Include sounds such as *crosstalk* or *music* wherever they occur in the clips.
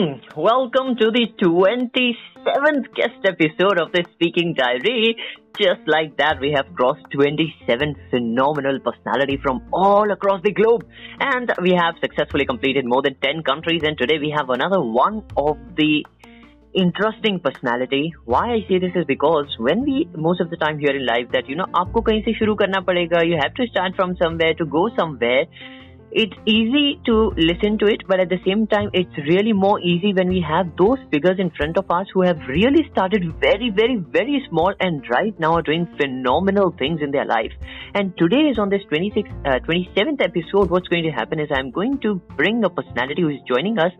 Hmm, welcome to the 27th guest episode of the Speaking Diary. Just like that, we have crossed 27 phenomenal personality from all across the globe. And we have successfully completed more than 10 countries and today we have another one of the interesting personality. Why I say this is because when we most of the time hear in life that you know आपको कहीं से शुरू करना पड़ेगा, you have to start from somewhere to go somewhere it's easy to listen to it, but at the same time, it's really more easy when we have those figures in front of us who have really started very, very, very small and right now are doing phenomenal things in their life. And today is on this 26th, uh, 27th episode. What's going to happen is I'm going to bring a personality who is joining us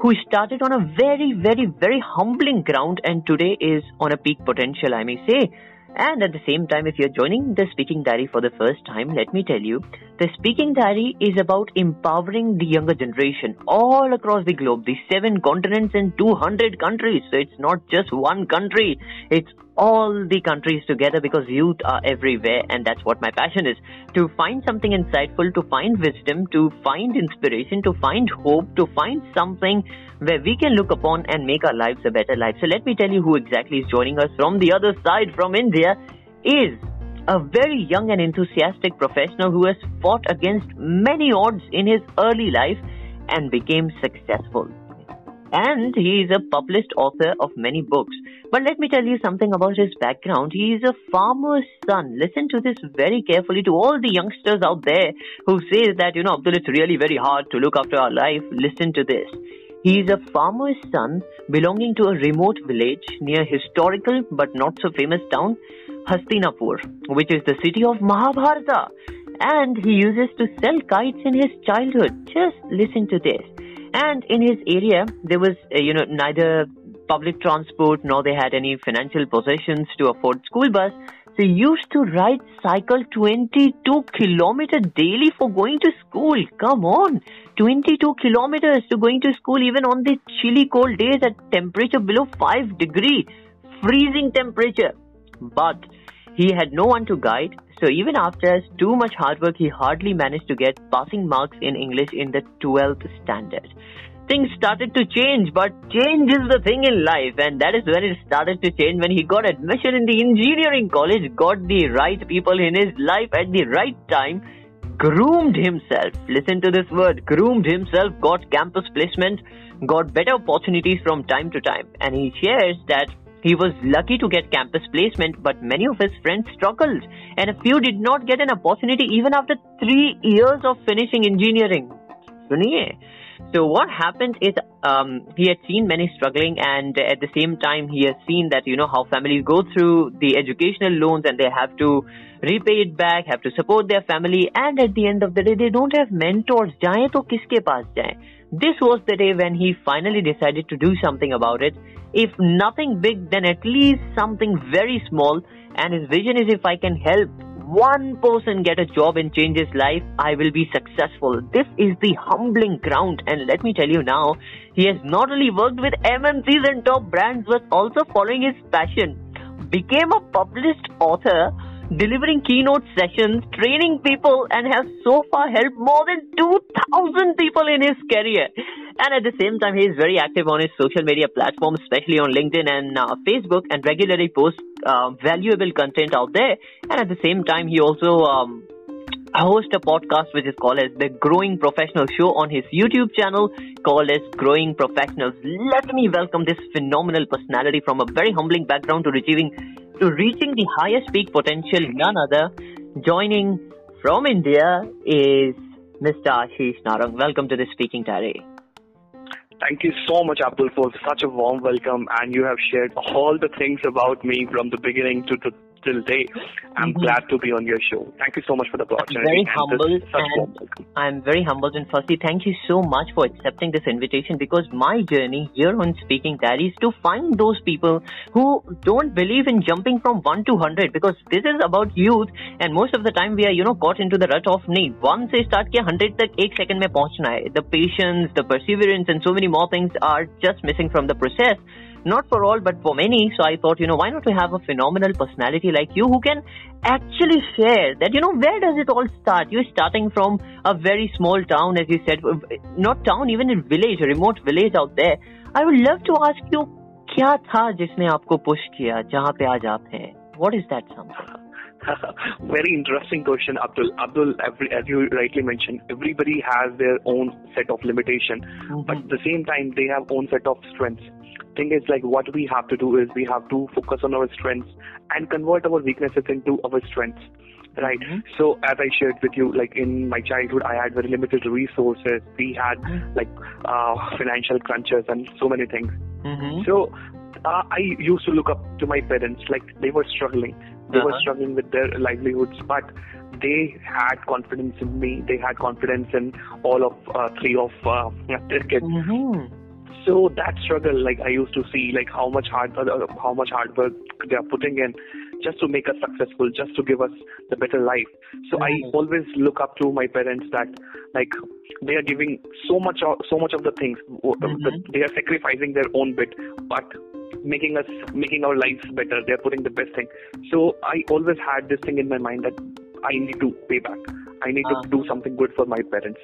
who started on a very, very, very humbling ground and today is on a peak potential, I may say. And at the same time, if you're joining the Speaking Diary for the first time, let me tell you, the Speaking Diary is about empowering the younger generation all across the globe, the seven continents and 200 countries. So it's not just one country, it's all the countries together because youth are everywhere and that's what my passion is. To find something insightful to find wisdom to find inspiration to find hope to find something where we can look upon and make our lives a better life. So let me tell you who exactly is joining us from the other side from india is a very young and enthusiastic professional who has fought against many odds in his early life and became successful and he is a published author of many books. But let me tell you something about his background. He is a farmer's son. Listen to this very carefully to all the youngsters out there who say that, you know, Abdul, it's really very hard to look after our life. Listen to this. He is a farmer's son belonging to a remote village near historical but not so famous town Hastinapur, which is the city of Mahabharata. And he uses to sell kites in his childhood. Just listen to this. And in his area, there was, uh, you know, neither public transport nor they had any financial possessions to afford school bus. So he used to ride cycle 22 kilometers daily for going to school. Come on, 22 kilometers to going to school even on the chilly cold days at temperature below 5 degree, freezing temperature. But he had no one to guide, so even after too much hard work, he hardly managed to get passing marks in English in the 12th standard. Things started to change, but change is the thing in life, and that is when it started to change when he got admission in the engineering college, got the right people in his life at the right time, groomed himself. Listen to this word groomed himself, got campus placement, got better opportunities from time to time, and he shares that he was lucky to get campus placement, but many of his friends struggled, and a few did not get an opportunity even after three years of finishing engineering. Suniye. So what happened is um, he had seen many struggling, and at the same time he has seen that you know how families go through the educational loans and they have to repay it back, have to support their family, and at the end of the day they don't have mentors. जाए तो किसके पास जाए? This was the day when he finally decided to do something about it. if nothing big, then at least something very small. And his vision is if I can help one person get a job and change his life, I will be successful. This is the humbling ground. And let me tell you now, he has not only worked with MNCs and top brands, but also following his passion. Became a published author delivering keynote sessions, training people, and has so far helped more than 2,000 people in his career. And at the same time, he is very active on his social media platforms, especially on LinkedIn and uh, Facebook, and regularly posts uh, valuable content out there. And at the same time, he also um, hosts a podcast which is called as the Growing Professional Show on his YouTube channel called as Growing Professionals. Let me welcome this phenomenal personality from a very humbling background to achieving to reaching the highest peak potential, none other. Joining from India is Mr. Ashish Narang. Welcome to the Speaking Diary. Thank you so much, Abdul, for such a warm welcome, and you have shared all the things about me from the beginning to, to till. I'm mm-hmm. glad to be on your show. Thank you so much for the opportunity. I'm very humbled. And I'm very humbled. And firstly, thank you so much for accepting this invitation because my journey here on Speaking Diary is to find those people who don't believe in jumping from 1 to 100 because this is about youth and most of the time we are, you know, caught into the rut of need. Once se start kiya 100 tak ek second mein hai. The patience, the perseverance and so many more things are just missing from the process not for all, but for many. So I thought, you know, why not we have a phenomenal personality like you who can actually share that, you know, where does it all start? You're starting from a very small town, as you said, not town, even a village, a remote village out there. I would love to ask you, क्या था जिसने आपको push किया जहाँ पे आज आप हैं? What is that something? *laughs* Very interesting question, Abdul. Abdul, every, as you rightly mentioned, everybody has their own set of limitation, mm-hmm. but at the same time, they have own set of strengths. Thing is, like, what we have to do is we have to focus on our strengths and convert our weaknesses into our strengths right mm-hmm. so as i shared with you like in my childhood i had very limited resources we had mm-hmm. like uh, financial crunches and so many things mm-hmm. so uh, i used to look up to my parents like they were struggling they uh-huh. were struggling with their livelihoods, but they had confidence in me. They had confidence in all of uh, three of uh, their kids. Mm-hmm. So that struggle, like I used to see, like how much hard, uh, how much hard work they are putting in, just to make us successful, just to give us the better life. So mm-hmm. I always look up to my parents that, like, they are giving so much, of, so much of the things. Mm-hmm. They are sacrificing their own bit, but making us making our lives better. They're putting the best thing. So I always had this thing in my mind that I need to pay back. I need to do something good for my parents.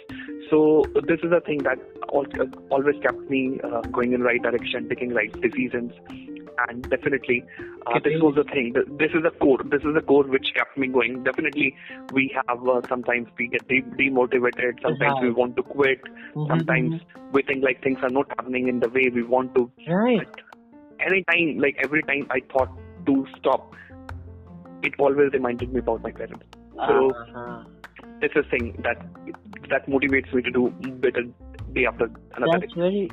So this is a thing that always kept me uh, going in right direction, taking right decisions, and definitely uh, this was the thing. This is the core. This is the core which kept me going. Definitely, we have uh, sometimes we get de- demotivated. Sometimes we want to quit. Mm-hmm. Sometimes mm-hmm. we think like things are not happening in the way we want to. Right. But anytime, like every time I thought to stop, it always reminded me about my parents. So uh-huh. it's a thing that that motivates me to do better day after another That's day. very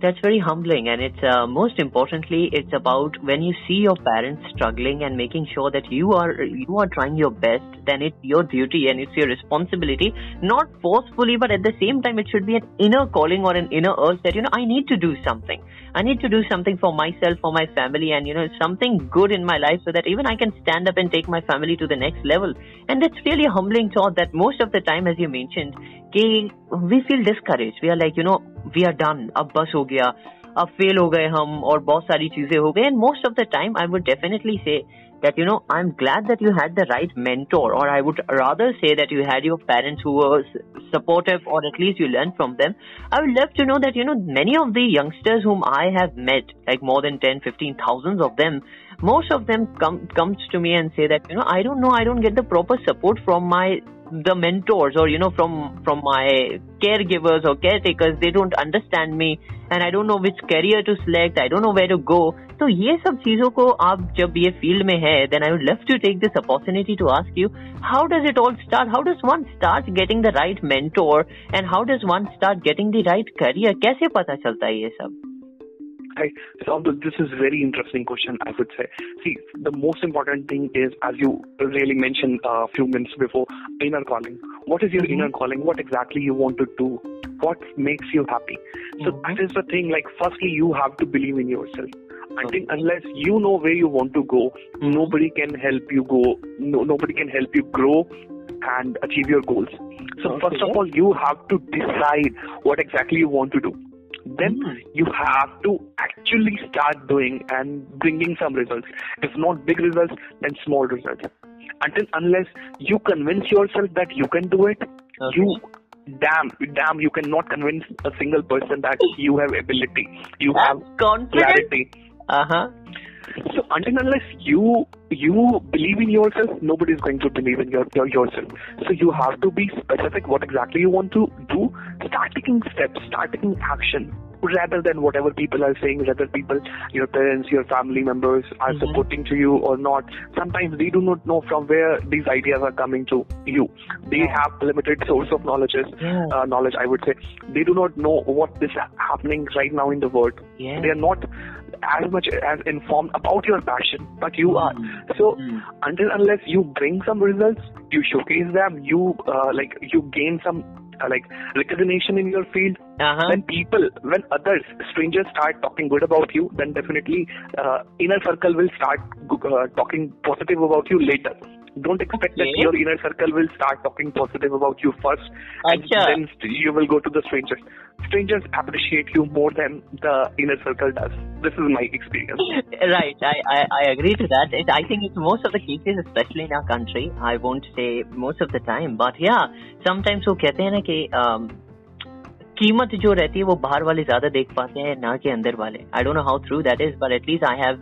that's very humbling. And it's uh, most importantly it's about when you see your parents struggling and making sure that you are you are trying your best then it's your duty and it's your responsibility not forcefully but at the same time it should be an inner calling or an inner urge that you know i need to do something. I need to do something for myself for my family and you know something good in my life so that even i can stand up and take my family to the next level. And it's really a humbling thought that most of the time as you mentioned we feel discouraged we are like you know we are done अब बस हो गया अब fail हो गए हम और बहुत सारी चीजें हो गई and most of the time I would definitely से that you know i'm glad that you had the right mentor or i would rather say that you had your parents who were supportive or at least you learned from them i would love to know that you know many of the youngsters whom i have met like more than 10 15 thousands of them most of them come comes to me and say that you know i don't know i don't get the proper support from my the mentors or you know from from my caregivers or caretakers they don't understand me and I don't know which career to select I don't know where to go तो ये सब चीजों को आप जब ये field में है then I would love to take this opportunity to ask you how does it all start how does one start getting the right mentor and how does one start getting the right career कैसे पता चलता है ये सब Hi. So this is very interesting question, I would say. See, the most important thing is, as you really mentioned a few minutes before, inner calling. What is your mm-hmm. inner calling? What exactly you want to do? What makes you happy? So mm-hmm. that is the thing. Like, firstly, you have to believe in yourself. I think unless you know where you want to go, mm-hmm. nobody can help you go. No, nobody can help you grow and achieve your goals. So okay. first of all, you have to decide what exactly you want to do then mm. you have to actually start doing and bringing some results. If not big results, then small results. Until unless you convince yourself that you can do it, okay. you damn damn you cannot convince a single person that you have ability. You have clarity. Uh huh. So until unless you you believe in yourself, nobody is going to believe in your, your yourself. So you have to be specific what exactly you want to do. Start taking steps, start taking action rather than whatever people are saying, whether people, your parents, your family members are mm-hmm. supporting to you or not. Sometimes they do not know from where these ideas are coming to you. They have limited source of knowledge, yeah. uh, knowledge, I would say. They do not know what is happening right now in the world. Yeah. They are not as much as informed about your passion, but you are. Mm-hmm. So mm-hmm. until unless you bring some results, you showcase them, you uh, like you gain some like recognition in your field uh-huh. when people when others strangers start talking good about you then definitely uh, inner circle will start uh, talking positive about you later Don't expect Okay. that your inner circle will start talking positive about you first, and then you will go to the strangers Strangers appreciate you more than the inner circle does. This is my experience. *laughs* right, I, I, I agree to that. It, I think it's most of the cases, especially in our country. I won't say most of the time, but yeah, sometimes वो कहते हैं ना कि um, कीमत जो रहती है वो बाहर वाले ज्यादा देख पाते हैं ना कि अंदर वाले I don't know how through that is but at least I have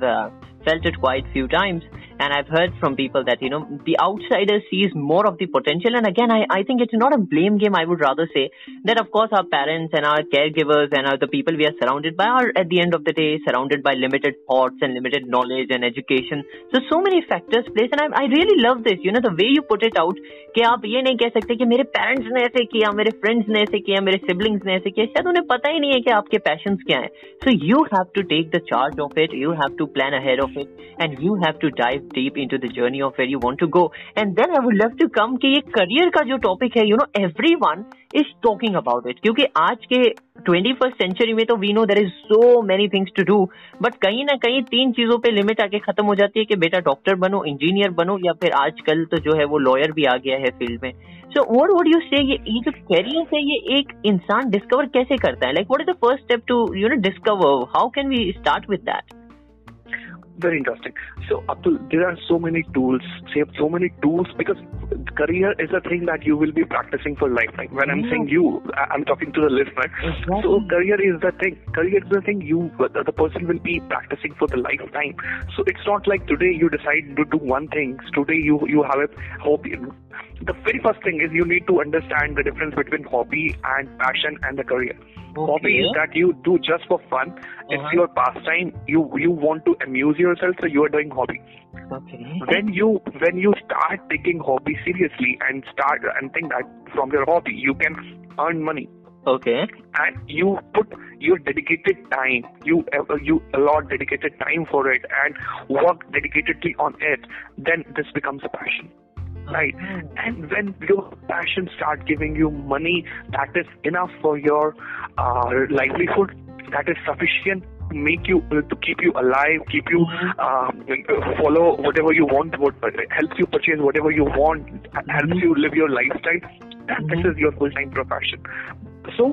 felt it quite few times and i've heard from people that you know the outsider sees more of the potential and again i, I think it's not a blame game i would rather say that of course our parents and our caregivers and our, the people we are surrounded by are at the end of the day surrounded by limited thoughts and limited knowledge and education so so many factors place and I, I really love this you know the way you put it out कि आप ये नहीं कह सकते कि मेरे parents ने ऐसे किया मेरे फ्रेंड्स ने ऐसे किया मेरे सिबलिंग्स ने ऐसे किया शायद उन्हें पता ही नहीं है कि आपके पैशंस क्या है सो you have to take the charge of it you have to plan ahead of it and you have to dive deep into the journey of where you want to go and then I would love to come कि ये career का जो topic है you know everyone is talking about it क्योंकि आज के twenty first century में तो we know there is so many things to do but कहीं ना कहीं तीन चीज़ों पे लिमिट आके खत्म हो जाती है कि बेटा डॉक्टर बनो इंजीनियर बनो, या फिर आजकल तो जो है वो लॉयर भी आ गया है फ़ील्ड में. सो व्हाट वुड यू से ये जो कैरियर है ये एक इंसान डिस्कवर कैसे करता है? Like what is the first step to you know discover how can we start with that Very interesting. So, Abdul, there are so many tools. Say so many tools because career is a thing that you will be practicing for lifetime. When I'm Yeah. saying you, I'm talking to the listener. Exactly. So, career is the thing. Career is the thing you, the the person will be practicing for the lifetime. So, it's not like today you decide to do one thing. Today you you have a hobby. The very first thing is you need to understand the difference between hobby and passion and the career. Hobby is that you do just for fun. Uh-huh. It's your pastime. You you want to amuse yourself, so you are doing hobby. Okay. When you when you start taking hobby seriously and start and think that from your hobby you can earn money Okay. and you put your dedicated time, you you allot dedicated time for it and work dedicatedly on it, then this becomes a passion. Right, and when your passion start giving you money that is enough for your uh, livelihood, that is sufficient to make you uh, to keep you alive, keep you um, follow whatever you want, what helps you purchase whatever you want, helps you live your lifestyle. That this is your full-time profession. So,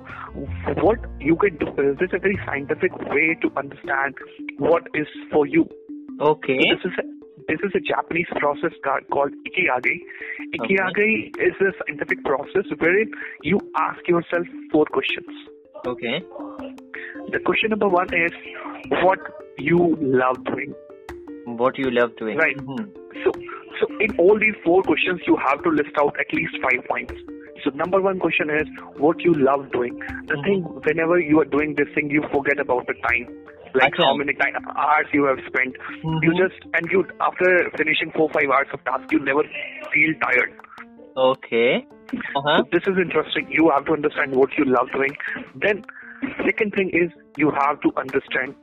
what you can do is this is a very scientific way to understand what is for you. Okay. This is this is a Japanese process ca- called ikigai. Ikigai is a scientific process wherein you ask yourself four questions. Okay. The question number one is what you love doing. What you love doing. Right. Mhm. So, so in all these four questions, you have to list out at least five points. So number one question is what you love doing. The thing, whenever you are doing this thing, you forget about the time. Like Okay. how many time, hours you have spent. You Mhm. just, and you, after finishing four, five hours of task, you never feel tired. Okay. Uh-huh. So this is interesting. You have to understand what you love doing. Then, second thing is you have to understand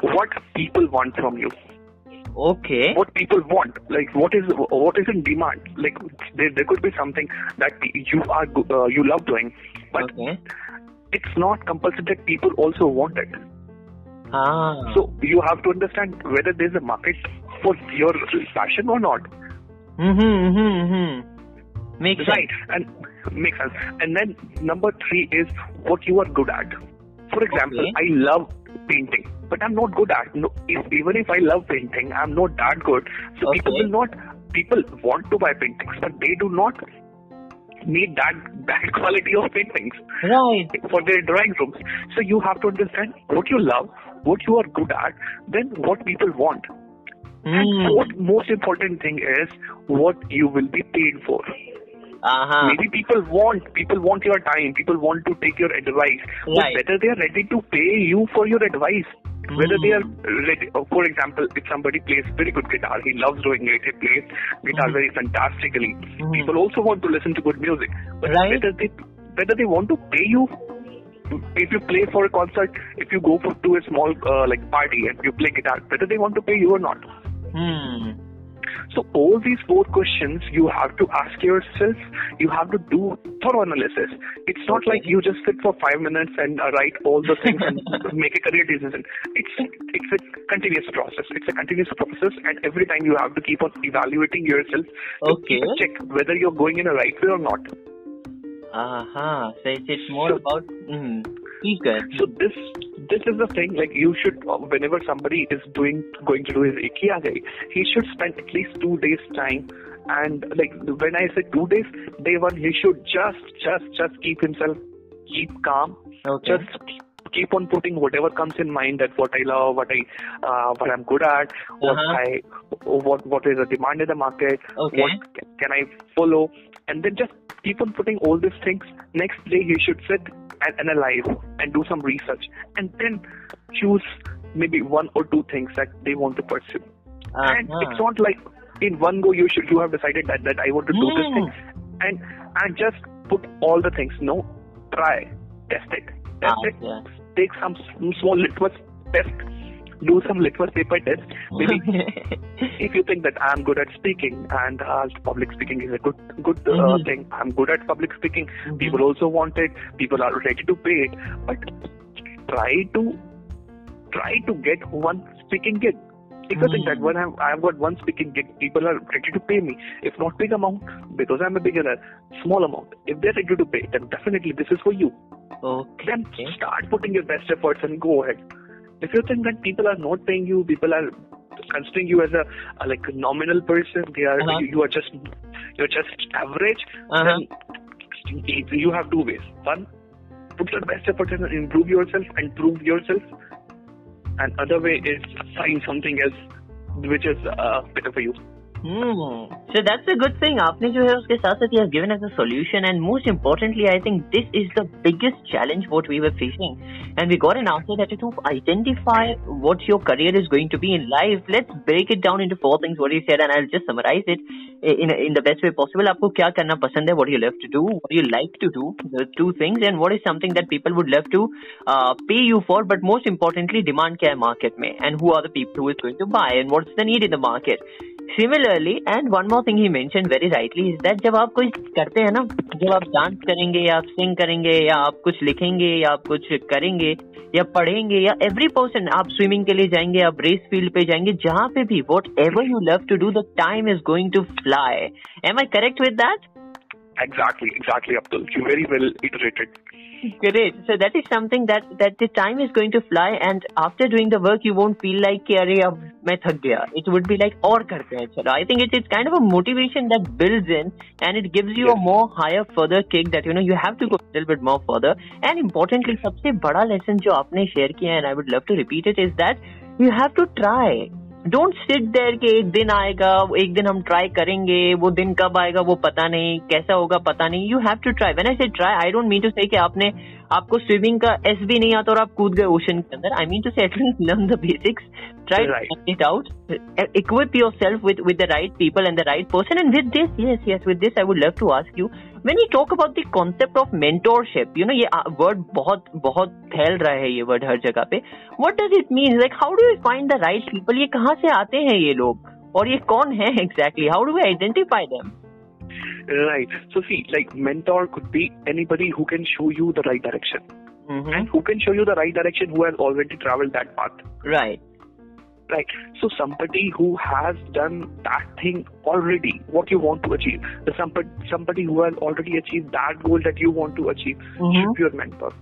what people want from you. Okay. what people want like what is what is in demand like there, there could be something that you are uh, you love doing but Okay. it's not compulsory that people also want it Ah. so you have to understand whether there's a market for your passion or not Mm-hmm, mm-hmm, mm-hmm. Makes right and makes sense and then number three is what you are good at for example Okay. i love painting but i'm not good at no if, even if i love painting i'm not that good so people will not people want to buy paintings but they do not need that that *laughs* quality of paintings. Right. for their drawing rooms so you have to understand what you love what you are good at then what people want and Mm. fourth most important thing is what you will be paid for Uh-huh. Maybe people want people want your time. People want to take your advice. But whether they are ready to pay you for your advice, whether they are Hmm. ready. uh, For example, if somebody plays very good guitar, he loves doing it. He plays guitar Hmm. very fantastically. Hmm. People also want to listen to good music. But Right. whether they whether they want to pay you. If you play for a concert, if you go for, to a small uh, like party and you play guitar, whether they want to pay you or not. Hmm. So all these four questions you have to ask yourself. You have to do thorough analysis. It's not like you just sit for five minutes and uh, write all the things and *laughs* make a career decision. It's it's a continuous process. It's a continuous process, and every time you have to keep on evaluating yourself to Okay. check whether you're going in a right way or not. Uh-huh. So it's, it's more about... Mm, go. So this this is the thing. Like you should, uh, whenever somebody is doing going to do his ikigai, he should spend at least two days time. And like when I say two days, day one he should just just just keep himself keep calm. Okay. Just keep on putting whatever comes in mind that what I love, what I uh, what I'm good at, what Uh-huh. I what what is the demand in the market, Okay. what can I follow, and then just keep on putting all these things. Next day he should sit and analyze and do some research, and then choose maybe one or two things that they want to pursue. And Uh-huh. it's not like in one go you should you have decided that that I want to do this thing, Hmm. and and just put all the things. No, try, test it, test Ah, it. Take some s- small litmus test. Do some litmus paper test. Maybe *laughs* if you think that I'm good at speaking and uh, public speaking is a good good uh, Mhm. thing, I'm good at public speaking. Mhm. People also want it. People are ready to pay it. But try to try to get one speaking gig. If you think that Mhm. when I've, I've got one speaking gig, people are ready to pay me. If not big amount, because I'm a beginner, small amount. If they're ready to pay, then definitely this is for you. okay. Then start putting your best efforts and go ahead. If you think that people are not paying you, people are considering you as a, a like a nominal person, they are Uh-huh. you are just you're just average. Uh-huh. Then you- you have two ways. One, put your best effort and improve yourself and prove yourself. And other way is find something else which is uh, better for you. Hmm. So that's a good thing. आपने जो है उसके साथ साथ you have given us a solution and most importantly I think this is the biggest challenge what we were facing and we got an answer that to identify what your career is going to be in life let's break it down into four things what you said and I'll just summarize it in in the best way possible आपको क्या करना पसंद है what you love to do what you like to do the two things and what is something that people would love to uh, pay you for but most importantly demand क्या है market में and who are the people who is going to buy and what's the need in the market similarly and one more thing he mention very rightly is that जब आप कुछ करते हैं ना जब आप डांस करेंगे या आप सिंग करेंगे या आप कुछ लिखेंगे या आप कुछ करेंगे या पढ़ेंगे या एवरी पर्सन आप स्विमिंग के लिए जाएंगे आप रेस फील्ड पे जाएंगे जहां पे भी whatever you love to do the time is going to fly am I correct with that Exactly, exactly, Abdul. You very well iterated. Great. So that is something that that the time is going to fly, and after doing the work, you won't feel like कि अरे अब मैं थक गया। It would be like और करते हैं चलो। I think it is kind of a motivation that builds in and it gives you a more higher further kick that you know you have to go little bit more further and importantly सबसे बड़ा lesson जो आपने share किया and I would love to repeat it is that you have to try don't sit there कि एक दिन आएगा एक दिन हम ट्राई करेंगे वो दिन कब आएगा वो पता नहीं कैसा होगा पता नहीं। You have to try when I say try I don't mean to say कि आपने आपको स्विमिंग का एस भी नहीं आता और आप कूद गए ओशन के अंदर. I mean to say at least learn the basics try. It out equip yourself with with the right people and the right person. And with this yes yes with this i would love to ask you when you talk about the concept of mentorship you know ये word बहुत बहुत फैल रहा है ये word हर जगह पे what does it mean like how do you find the right people ये कहाँ से आते हैं ये लोग और ये कौन है exactly how do we identify them Right. So see, like mentor could be anybody who can show you the right direction. mm-hmm. And who can show you the right direction who has already traveled that path. right Right. So somebody who has done that thing already, what you want to achieve. The somebody somebody who has already achieved that goal that you want to achieve Mhm. should be your mentor.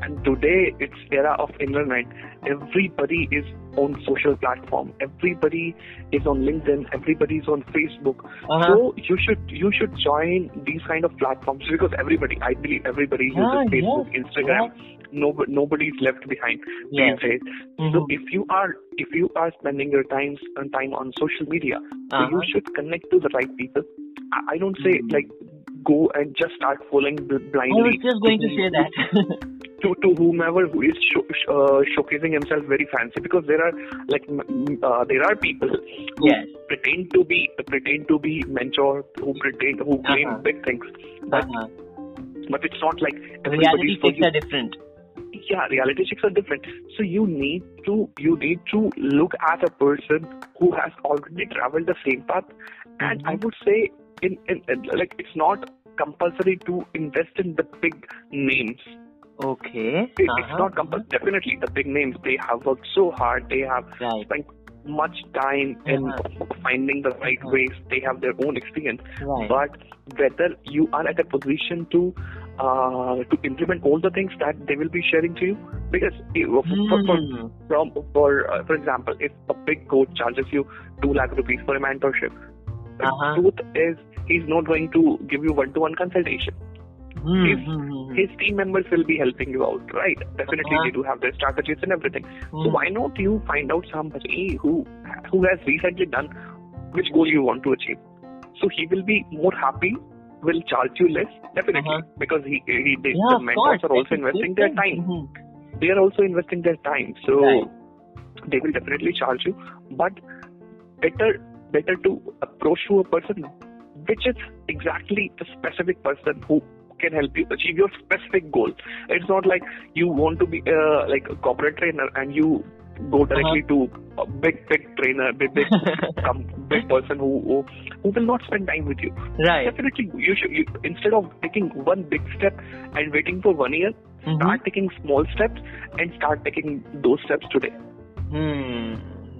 And today it's era of internet. Everybody is on social platform. Everybody is on LinkedIn. Everybody is on Facebook. Uh-huh. So you should you should join these kind of platforms because everybody, I believe everybody uses Yeah, Facebook, yes, Instagram. Nobody nobody's left behind Yes. these days. So Mhm. if you are if you are spending your time on time on social media, so you Uh-huh. should connect to the right people. I, I don't say Mhm. like go and just start following bl- I blindly. was just going to say that *laughs* to to whomever who is show, uh, showcasing himself very fancy because there are like uh, there are people who Yes. pretend to be pretend to be mentor who pretend who claim Uh-huh. big things but uh-huh. but it's not like reality everybody's for checks you. are different yeah reality checks are different so you need to you need to look at a person who has already traveled the same path And I would say, in, in, in like it's not compulsory to invest in the big names. Okay. It- It's Uh-huh. not compulsory. Definitely, the big names they have worked so hard. They have Right. spent much time in finding the right Uh-huh. ways. They have their own experience. Right. But whether you are at a position to uh, to implement all the things that they will be sharing to you, because for, for, for Hmm. from for uh, for example, if a big coach charges you two lakh rupees for a mentorship, the Uh-huh. truth is he's not going to give you one-to-one consultation. Hmm, His, hmm, hmm, his team members will be helping you out, right? Definitely, Uh-huh. they do have their strategies and everything. So hmm. why not you find out somebody who who has recently done which goal you want to achieve? So he will be more happy, will charge you less, definitely, Uh-huh. because he he they, Yeah, the mentors course. are also investing their time. Mhm. They are also investing their time, so Right. they will definitely charge you. But better better to approach to a person which is exactly the specific person who can help you achieve your specific goal. It's not like you want to be uh, like a corporate trainer and you go directly Uh-huh. to a big big trainer, big big *laughs* big person who, who who will not spend time with you. Right. Definitely, you should you, instead of taking one big step and waiting for one year, Mhm. start taking small steps and start taking those steps today. Hmm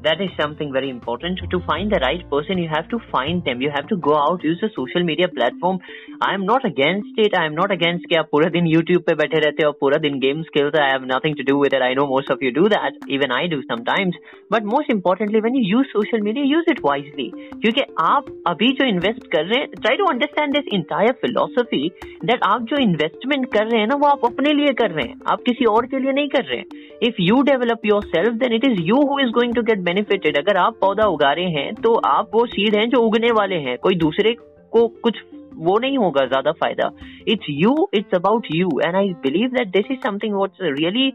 that is something very important. To find the right person you have to find them. You have to go out use the social media platform. I am not against it. I am not against ki pura din youtube pe baithe rehte ho pura din games khelte i have nothing to do with it. I know most of you do that. Even i do sometimes. But most importantly when you use social media use it wisely. kyunki aap abhi jo invest kar rahe try to understand this entire philosophy that aap jo investment kar rahe hain na wo aap apne liye kar rahe hain aap kisi aur ke liye nahi kar rahe if you develop yourself then it is you who is going to get benefited अगर आप पौधा उगा रहे हैं तो आप वो seed हैं जो उगने वाले हैं। कोई दूसरे को कुछ वो नहीं होगा, ज़्यादा फ़ायदा। It's you it's about you and I believe that this is something what's really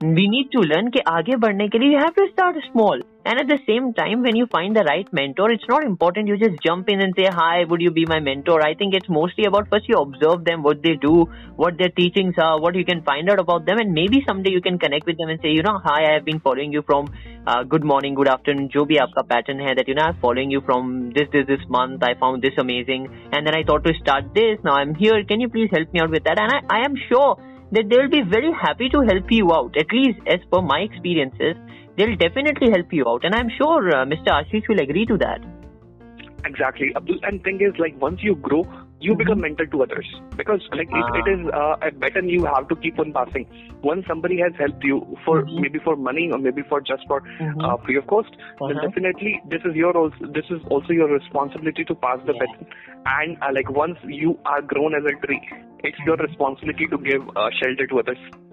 we need to learn ke aage badhne ke liye you have to start small. And at the same time when you find the right mentor it's not important you just jump in and say hi would you be my mentor? I think it's mostly about first you observe them what they do what their teachings are what you can find out about them and maybe someday you can connect with them and say you know hi i have been following you from uh, good morning good afternoon jo bhi aapka pattern hai that you know i'm following you from this this this month i found this amazing. And then i thought to start this now i'm here can you please help me out with that? And i, I am sure that they will be very happy to help you out. At least as per my experiences, they'll definitely help you out. And I'm sure uh, Mr. Ashish will agree to that. Exactly, Abdul. And thing is, like once you grow, you Mhm. become mentor to others because like it, it is uh, a baton you have to keep on passing. Once somebody has helped you for Mhm. maybe for money or maybe for just for Mhm. uh, free of cost, then Uh-huh. definitely this is your also this is also your responsibility to pass the Yeah. baton. And uh, like once you are grown as a tree, it's your Mhm. responsibility to give uh, shelter to others.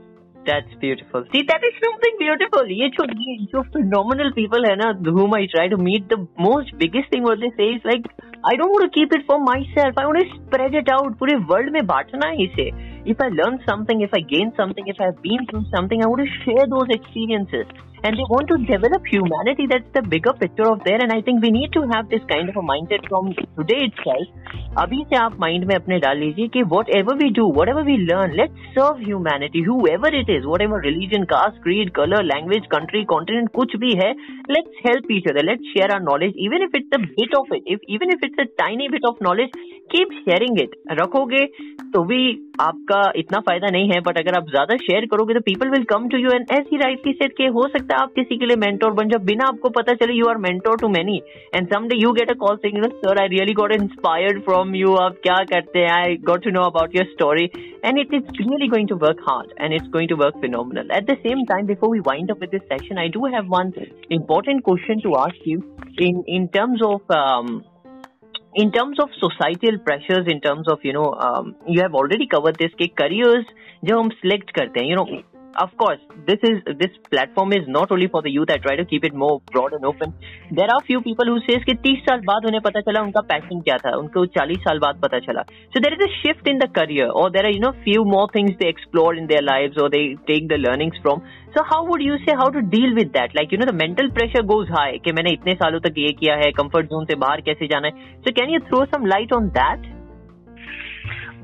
That's beautiful. See, that is something beautiful. ये जो ये जो phenomenal people है ना, whom I try to meet, the most biggest thing what they say is like, I don't want to keep it for myself. I want to spread it out. पूरे world में बांटना है इसे. If I learn something, if I gain something, if I've been through something, I want to share those experiences. And they want to develop humanity. That's the bigger picture of there. And I think we need to have this kind of a mindset from today itself. अभी से आप mind में अपने डाल लीजिए कि what ever we do what ever we learn late serve humanity who ever it is what ever religion caste creed colour language country continent कुछ भी है let's help each other let's share are knowledge even if it's a bit of it if even if it's a tiny bit of knowledge keep sharing it रखोगे तो भी आपका इतना फ़ायदा नहीं है बट अगर आप ज़्यादा शेयर करोगे तो people will come to you and ऐसी राइट की सेट के, हो सकता है आप किसी के लिए मेंटोर बन जाओ। बिना आपको पता चले you are mentor to many and some day you get a call single sir I really got inspired from you आप क्या करते हैं? I got to know about your story and it is really going to work hard and it's going to work phenomenal at the same time before we wind up with this session I do have one important question to ask you in in terms of in terms of societal pressures, in terms of you know, um, you have already covered this. कि careers जो हम select करते हैं, you know, of course, this is this platform is not only for the youth. I try to keep it more broad and open. There are few people who says कि 30 साल बाद उन्हें पता चला उनका passion क्या था, उनको 40 साल बाद पता चला. So there is a shift in the career, or there are you know few more things they explore in their lives, or they take the learnings from. So how would you say how to deal with that? Like you know the mental pressure goes high कि मैंने इतने सालों तक ये किया है, comfort zone से बाहर कैसे जाना है. So can you throw some light on that?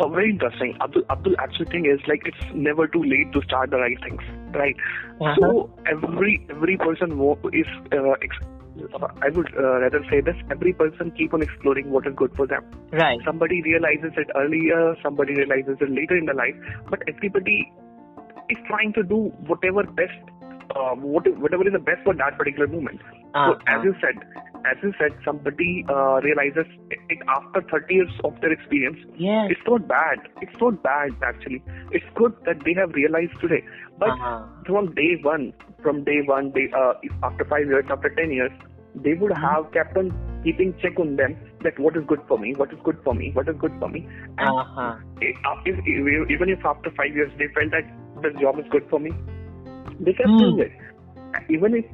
Oh, very interesting. Abdul, Abdul, actually thing is like it's never too late to start the right things, right? Uh-huh. So every every person is uh, ex- I would uh, rather say this: every person keep on exploring what is good for them. Right. Somebody realizes it earlier, somebody realizes it later in the life, but everybody is trying to do whatever best, uh, what, whatever is the best for that particular moment. Uh-huh. So as you said, as you said, somebody uh, realizes it after 30 years of their experience. Yes. It's not bad. It's not bad actually. It's good that they have realized today. But Uh-huh. from day one, from day one, they uh, after five years, after 10 years, they would Mm-hmm. have kept on keeping check on them that what is good for me, what is good for me, what is good for me. And Uh-huh. if, if, if, even if after five years they felt that the job is good for me, they kept Hmm. doing it. Even if,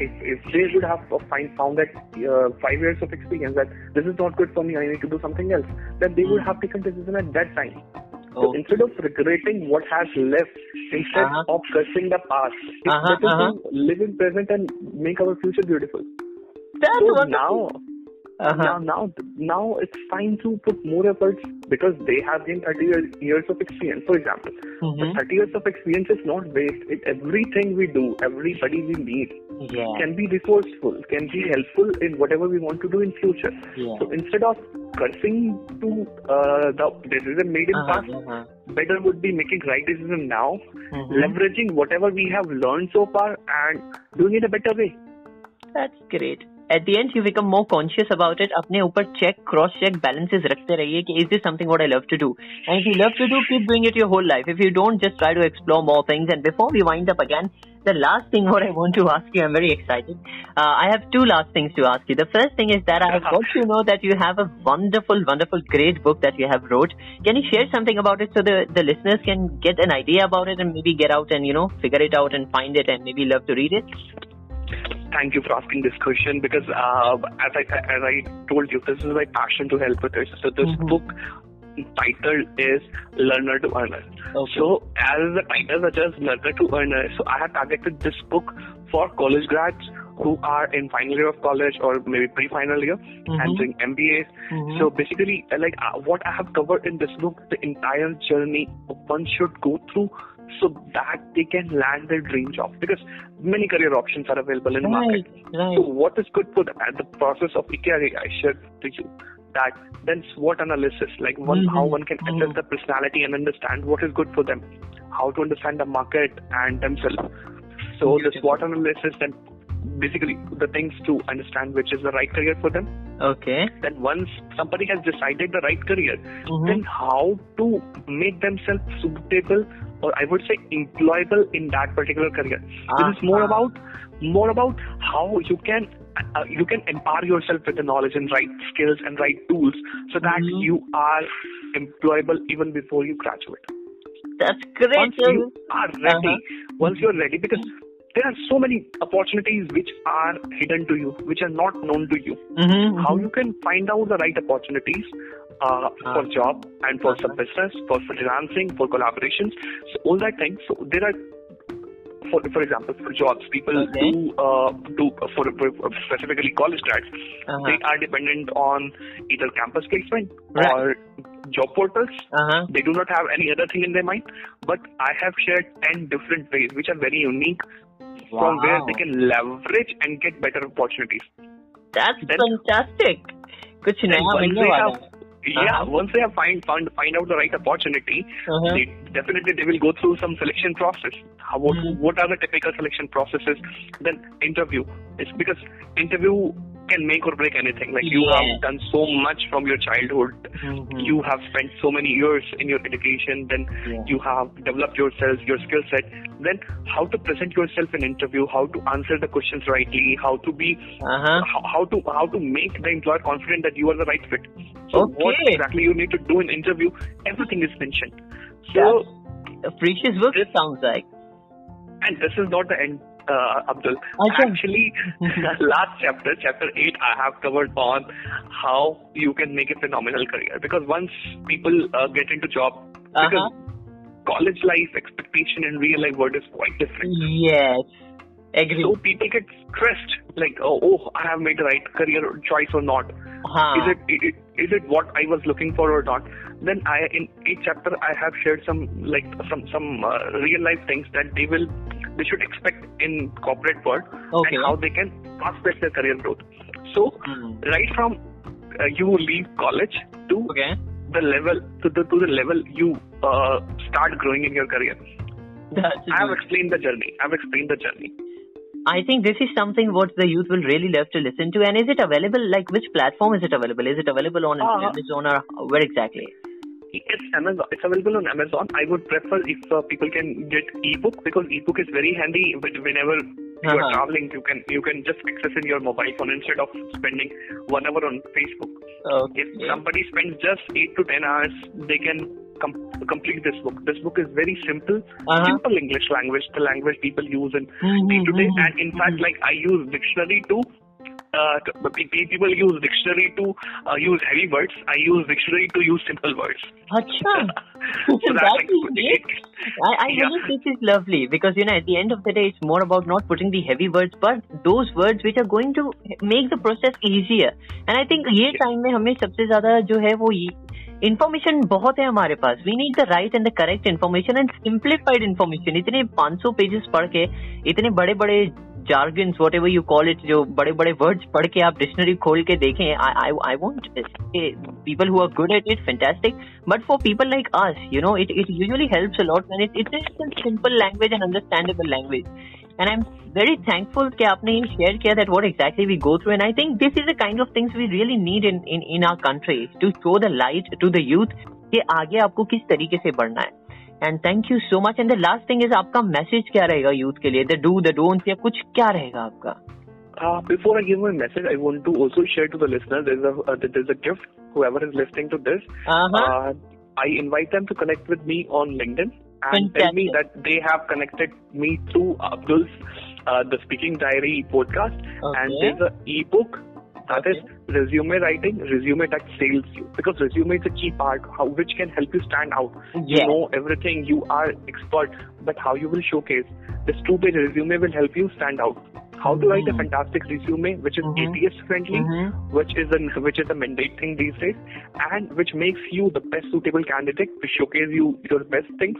if if they would have find found that uh, five years of experience that this is not good for me, I need to do something else, then they would Hmm. have taken decision at that time. So Oh. instead of regretting what has left, instead Uh-huh. of cursing the past, it's Uh-huh, better uh-huh. to live in present and make our future beautiful. That's So wonderful. now, Uh-huh. now, now, now it's time to put more efforts because they have gained 30 years, of experience. For example, Mhm. but 30 years of experience is not based. It, everything we do, everybody we meet, Yeah. can be resourceful, can be helpful in whatever we want to do in future. Yeah. So instead of cursing to uh, the decision made in Uh-huh, past, uh-huh. better would be making right decision now, Mhm. leveraging whatever we have learned so far and doing it a better way. That's great. At the end, you become more conscious about it. अपने ऊपर check, cross check, balances रखते रहिए कि is this something what I love to do? And if you love to do, keep doing it your whole life. If you don't, just try to explore more things. And before we wind up again, the last thing what I want to ask you, I'm very excited. Uh, I have two last things to ask you. The first thing is that I have got to know that you have a wonderful, wonderful, great book that you have wrote. Can you share something about it so the, the listeners can get an idea about it and maybe get out and, you know, figure it out and find it and maybe love to read it? Thank you for asking this question because uh, as I as I told you, this is my passion to help others. So this Mhm. book title is Learner to Earner. Okay. So as the title suggests, Learner to Earner. So I have targeted this book for college grads who are in final year of college or maybe pre-final year Mhm. and doing MBAs. Mhm. So basically, uh, like uh, what I have covered in this book, the entire journey one should go through so that they can land their dream job because many career options are available in the market. Right, right. So what is good for them? And the process of Ikigai I shared to you that then SWOT analysis, like one Mhm, how one can mhm. assess the personality and understand what is good for them, how to understand the market and themselves. So the Beautiful. SWOT analysis then basically the things to understand which is the right career for them. Okay. Then once somebody has decided the right career, Mhm. then how to make themselves suitable or I would say employable in that particular career. This is more Uh-huh. about more about how you can uh, you can empower yourself with the knowledge and right skills and right tools so that Mhm. you are employable even before you graduate. That's great. Once you are ready, Uh-huh. once you're ready, because there are so many opportunities which are hidden to you, which are not known to you. Mhm, How mhm. you can find out the right opportunities uh, for Uh-huh. job and for some business, for freelancing, for collaborations, so all that things. So there are, for for example, for jobs, people Okay. do uh, do for, for specifically college grads, Uh-huh. they are dependent on either campus placement Right. or job portals. Uh-huh. They do not have any other thing in their mind. But I have shared ten different ways which are very unique from where Wow. they can leverage and get better opportunities. That's then- fantastic. कुछ And नया once मिलने they वाला have, yeah, Uh-huh. once they have find found find out the right opportunity, Uh-huh. they definitely they will go through some selection process. How what, Mhm. what are the typical selection processes? Then interview. It's because interview can make or break anything. Like you Yeah. have done so much from your childhood. Mhm. You have spent so many years in your education. Then Yeah. you have developed yourself, your skill set. Then how to present yourself in interview, how to answer the questions rightly, how to be Uh-huh. how, how to how to make the employer confident that you are the right fit. So what Okay. exactly you need to do in interview, everything is mentioned. So That's a precious book, it sounds like. and this is not the end, uh, Abdul. Actually, *laughs* last chapter, chapter eight, I have covered on how you can make a phenomenal career. Because once people uh, get into job, because Uh-huh. college life expectation and real life world is quite different. Yes. Agree. So people get stressed, like, oh, oh, I have made the right career choice or not. Huh. is it, it is it what I was looking for or not? Then I in each chapter I have shared some like some some uh, real life things that they will they should expect in corporate world Okay. and how they can fast-pace their career growth. So, Hmm. right from uh, you leave college to Okay. the level to the to the level you uh, start growing in your career. That's I have explained the journey. I have explained the journey. I think this is something what the youth will really love to listen to. And is it available? Like, which platform is it available? Is it available on Uh, Amazon or where exactly? It's Amazon. It's available on Amazon. I would prefer if uh, people can get ebook because ebook is very handy. When- Whenever you are Uh-huh. traveling, you can you can just access in your mobile phone instead of spending one hour on Facebook. Okay. If somebody spends just eight to ten hours, they can com- complete this book. This book is very simple, Uh-huh. simple English language, the language people use in Mhm, day to day. mhm, And in fact, like I use dictionary to. Uh, people use dictionary to uh, use heavy words. I use dictionary to use simple words. Acha. so That like. I, I Yeah. believe this is lovely because you know at the end of the day it's more about not putting the heavy words but those words which are going to make the process easier and I think ये time में हमें सबसे ज़्यादा जो है वो information बहुत है हमारे पास we need the right and the correct information and simplified information इतने 500 पेजेस पढ़ के इतने बड़े बड़े jargons whatever you call it जो बड़े बड़े वर्ड्स पढ़ के आप डिक्शनरी खोल के देखें I want people who are good at it fantastic but for people like us you know it it usually helps a lot and it is simple language and understandable language and I am very thankful कि आपने ये share किया that what exactly we go through and I think this is the kind of things we really need in in our country to show the light to the youth कि आगे आपको किस तरीके से बढ़ना है। And thank you so much and the last thing is आपका message क्या रहेगा यूथ के लिए द डू द डोंट या कुछ क्या रहेगा आपका Uh, before I give my message, I want to also share to the listeners there's a uh, there's a gift. Whoever is listening to this, Uh-huh. uh, I invite them to connect with me on LinkedIn and Fantastic. tell me that they have connected me through Abdul's uh, the Speaking Diary podcast, okay. and there's a ebook that is resume writing, resume that sales you because resume is a key part how which can help you stand out. You know everything, you are expert, but how you will showcase this two-page resume will help you stand out. How to write a Mhm. fantastic resume which is Mhm. ATS friendly, Mhm. which is a which is a mandate thing these days, and which makes you the best suitable candidate to showcase you your best things.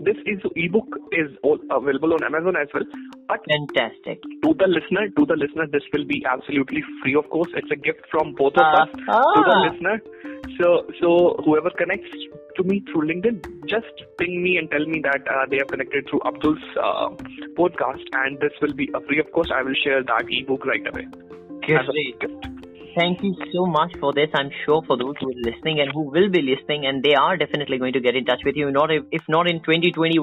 This is ebook is all available on Amazon as well. But Fantastic. to the listener, to the listener, this will be absolutely free. Of course, it's a gift from both of Uh, us to the ah. listener. So, so whoever connects to me through LinkedIn, just ping me and tell me that uh, they are connected through Abdul's uh, podcast, and this will be a free. Of course, I will share that ebook right away as a gift. Thank you so much for this. I'm sure for those who are listening and who will be listening, and they are definitely going to get in touch with you. Not if, if not in 2021,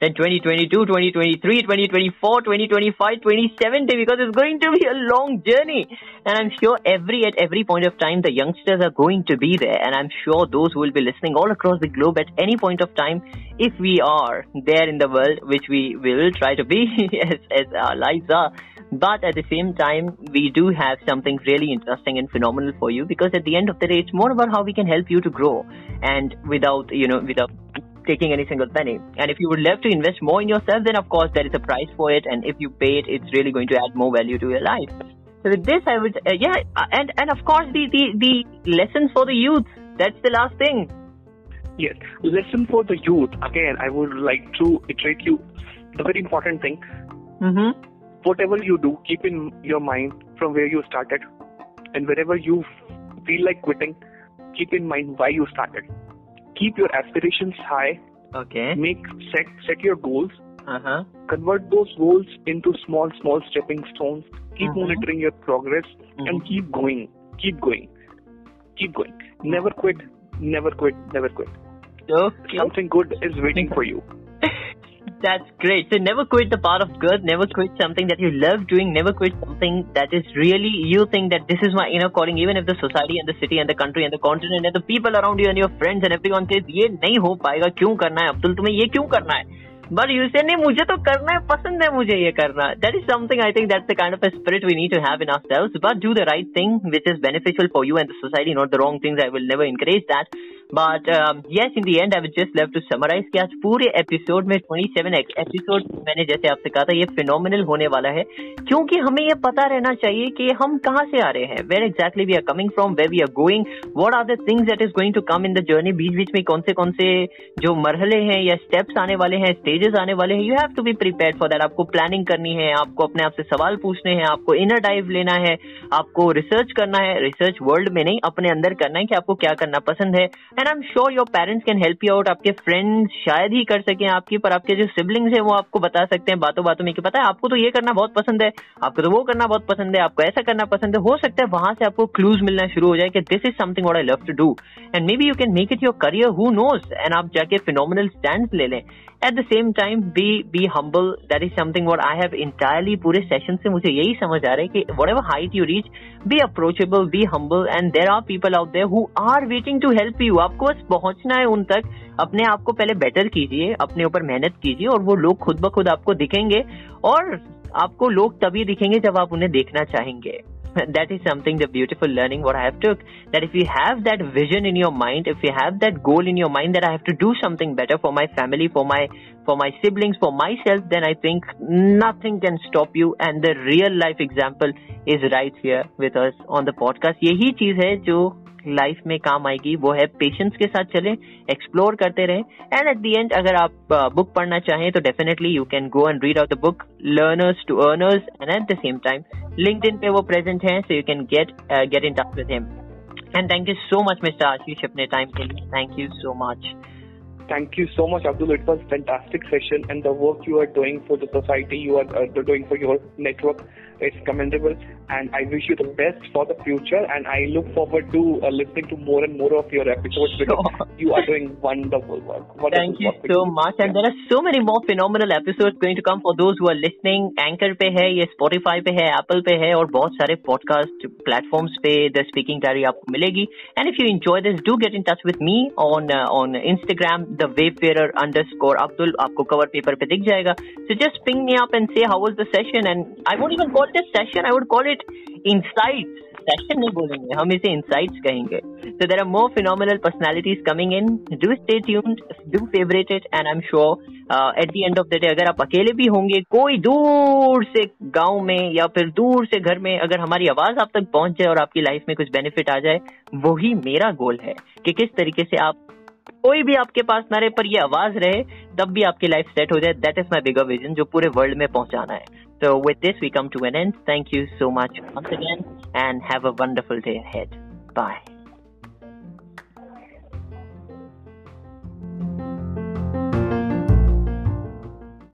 then 2022, 2023, 2024, 2025, 2070, because it's going to be a long journey. And I'm sure every at every point of time, the youngsters are going to be there, and I'm sure those who will be listening all across the globe at any point of time, if we are there in the world, which we will try to be *laughs* as as our lives are. But at the same time, we do have something really interesting and phenomenal for you because at the end of the day, it's more about how we can help you to grow and without, you know, without taking any single penny. And if you would love to invest more in yourself, then of course there is a price for it. And if you pay it, it's really going to add more value to your life. So with this, I would, uh, yeah, and, and of course the, the, the lessons for the youth. That's the last thing. Yes. Lesson for the youth. Again, I would like to iterate you the very important thing. Mm-hmm. Whatever you do, keep in your mind from where you started. And wherever you feel like quitting, keep in mind why you started. Keep your aspirations high. Okay. Make set set your goals. Uh-huh. Convert those goals into small, small stepping stones. Keep Mhm. monitoring your progress and keep going. Keep going. Keep going. Never quit. Never quit. Never quit. Okay. Something good is waiting for you That's great. So never quit the part of good. Never quit something that you love doing. Never quit something that is really you think that this is my inner calling. Even if the society and the city and the country and the continent and the people around you and your friends and everyone says ये नहीं हो पाएगा क्यों करना है अब्दुल तुम्हें ये क्यों करना है But you say नहीं मुझे तो करना है पसंद है मुझे ये करना That is something I think that's the kind of a spirit we need to have in ourselves. But do the right thing which is beneficial for you and the society, not the wrong things. I will never encourage that. But yes in the end I just love to summarise कि आज पूरे episode में 27 episode मैंने जैसे आपसे कहा था, ये फिनोमिनल होने वाला है। क्योंकि हमें ये पता रहना चाहिए कि हम कहाँ से आ रहे हैं where exactly we are coming from where we are going what are the things that is going to come in the journey बीच बीच में कौन से कौन से जो मरहले हैं या स्टेप्स आने वाले हैं स्टेजेस आने वाले हैं you have to be prepare for that आपको प्लानिंग करनी है, आपको अपने आप से सवाल पूछने हैं, आपको इनर डाइव लेना है, आपको रिसर्च करना है। रिसर्च वर्ल्ड में नहीं, अपने अंदर करना है कि आपको क्या करना पसंद है। And I am sure your parents can help you out आपके फ्रेंड्स शायद ही कर सके आपकी, पर आपके जो सिबलिंग्स है, वो आपको बता सकते हैं बातों बातों में कि पता है, आपको तो ये करना बहुत पसंद है, आपको तो वो करना बहुत पसंद है, आपको ऐसा करना पसंद है। हो सकता है वहाँ से आपको क्लूज मिलना शुरू हो जाए कि this is something I love to do and maybe you can make it your career who knows and आप जाके फिनोमिनल स्टैंड ले लें। At the same time be be humble that is something what I have entirely पूरे session से मुझे यही समझ आ रहा है कि whatever height you reach be approachable be humble and there are people out there who are waiting to help you आपको बस पहुँचना है उन तक अपने आप को पहले बेटर कीजिए अपने ऊपर मेहनत कीजिए और वो लोग खुद ब खुद आपको दिखेंगे और आपको लोग तभी दिखेंगे जब आप उन्हें देखना चाहेंगे that is something the beautiful learning what I have took that if you have that vision in your mind if you have that goal in your mind that I have to do something better for my family for my for my siblings for myself then I think nothing can stop you and the real life example is right here with us on the podcast यही चीज़ है जो life में काम आएगी वो है patience के साथ चले एक्सप्लोर करते रहे एंड एट दी एंड अगर आप बुक पढ़ना चाहें तो definitely you can go and read out the book learners to earners and at the same time LinkedIn पे वो प्रेजेंट हैं so you can get get in touch with him and thank you so much mister Ashish अपने time के लिए. Thank you so much Thank you so much, Abdul. It was fantastic session, and the work you are doing for the society, you are uh, doing for your network, is commendable. and I wish you the best for the future. And I look forward to uh, listening to more and more of your episodes because you are doing wonderful work. Wonderful Thank you work so much. And there are so many more phenomenal episodes going to come for those who are listening. Anchor पे है ये Spotify पे है Apple पे है और बहुत सारे podcast platforms पे The Speaking Diary आपको मिलेगी. And if you enjoy this, do get in touch with me on uh, on Instagram, the Wayfarer underscore Abdul. आपको cover paper पे दिख जाएगा. So just ping me up and say how was the session. And I won't even call a session. I would call it it insights. Session नहीं बोलेंगे हम इसे insights कहेंगे। So there are more phenomenal personalities coming in. Do stay tuned do favorite it and i'm sure uh, at the end of the day अगर आप अकेले भी होंगे कोई दूर से गाँव में या फिर दूर से घर में अगर हमारी आवाज़ आप तक पहुँच जाए और आपकी लाइफ में कुछ बेनिफिट आ जाए वही मेरा गोल है कि किस तरीके से आप कोई भी आपके पास ना रहे पर ये आवाज़ रहे तब भी आपकी लाइफ सेट हो जाए। That is my bigger vision जो पूरे वर्ल्ड में पहुंचाना है। So with this, we come to an end. Thank you so much once again and have a wonderful day ahead. Bye.